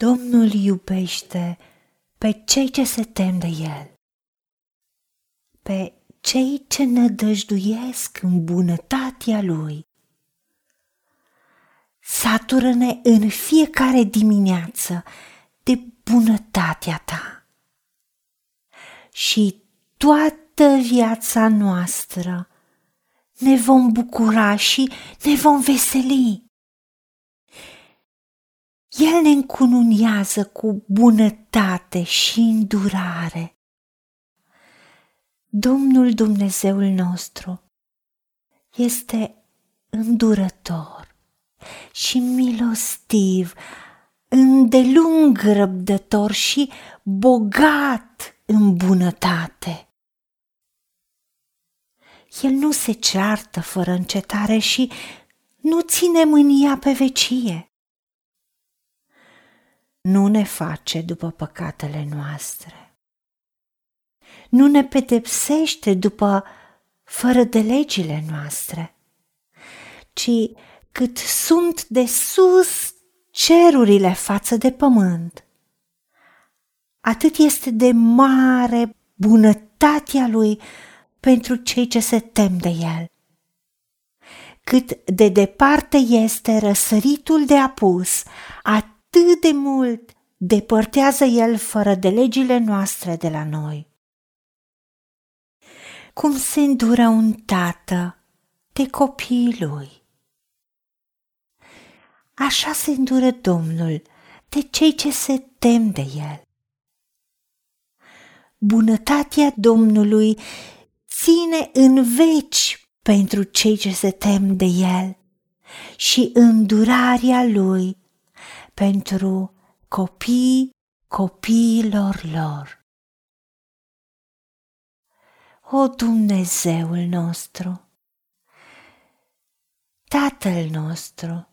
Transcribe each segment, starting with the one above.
Domnul iubește pe cei ce se tem de El, pe cei ce nădăjduiesc în bunătatea Lui. Satură-ne în fiecare dimineață de bunătatea Ta și toată viața noastră ne vom bucura și ne vom veseli. El ne încununează cu bunătate și îndurare. Domnul Dumnezeul nostru este îndurător și milostiv, îndelung răbdător și bogat în bunătate. El nu se ceartă fără încetare și nu ține mânia pe vecie nu ne face după păcatele noastre. Nu ne pedepsește după fără de legile noastre, ci cât sunt de sus cerurile față de pământ. Atât este de mare bunătatea lui pentru cei ce se tem de el. Cât de departe este răsăritul de apus, atât atât de mult depărtează El fără de legile noastre de la noi. Cum se îndură un tată de copiii lui. Așa se îndură Domnul de cei ce se tem de El. Bunătatea Domnului ține în veci pentru cei ce se tem de El și îndurarea Lui pentru copii copiilor lor. O Dumnezeul nostru, Tatăl nostru,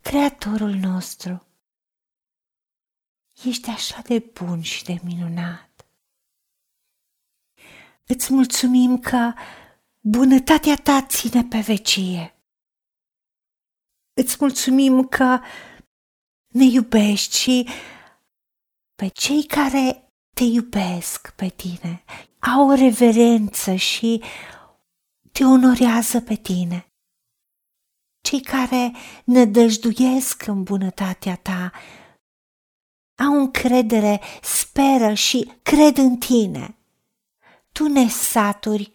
Creatorul nostru, ești așa de bun și de minunat. Îți mulțumim că bunătatea ta ține pe vecie. Îți mulțumim că ne iubești și pe cei care te iubesc pe tine au reverență și te onorează pe tine. Cei care nădăjduiesc în bunătatea ta au încredere, speră și cred în tine. Tu ne saturi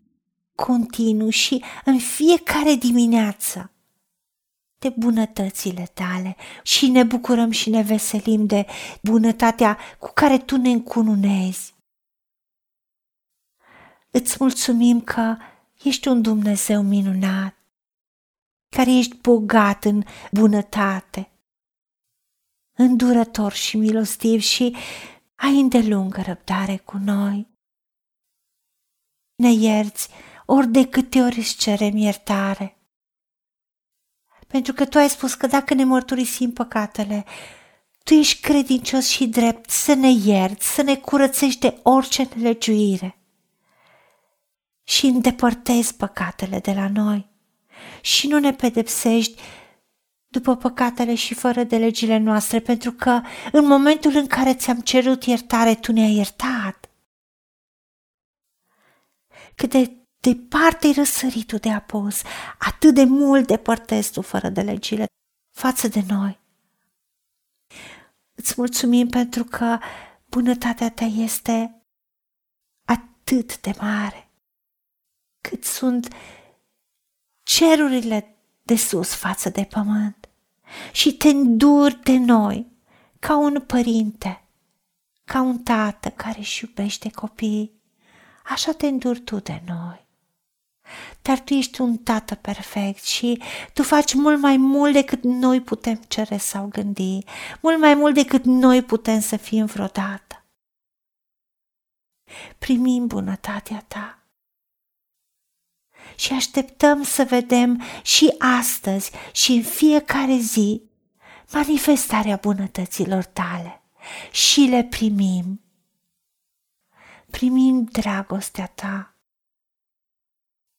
continuu și în fiecare dimineață de bunătățile tale și ne bucurăm și ne veselim de bunătatea cu care tu ne încununezi. Îți mulțumim că ești un Dumnezeu minunat, care ești bogat în bunătate, îndurător și milostiv și ai îndelungă răbdare cu noi. Ne ierți ori de câte ori îți cerem iertare pentru că tu ai spus că dacă ne mărturisim păcatele, tu ești credincios și drept să ne ierți, să ne curățești de orice nelegiuire și îndepărtezi păcatele de la noi și nu ne pedepsești după păcatele și fără de legile noastre, pentru că în momentul în care ți-am cerut iertare, tu ne-ai iertat. Cât de departe-i răsăritul de apus, atât de mult depărtezi tu fără de legile față de noi. Îți mulțumim pentru că bunătatea ta este atât de mare, cât sunt cerurile de sus față de pământ. Și te înduri de noi ca un părinte, ca un tată care își iubește copiii, așa te înduri tu de noi dar tu ești un tată perfect și tu faci mult mai mult decât noi putem cere sau gândi, mult mai mult decât noi putem să fim vreodată. Primim bunătatea ta și așteptăm să vedem și astăzi și în fiecare zi manifestarea bunătăților tale și le primim. Primim dragostea ta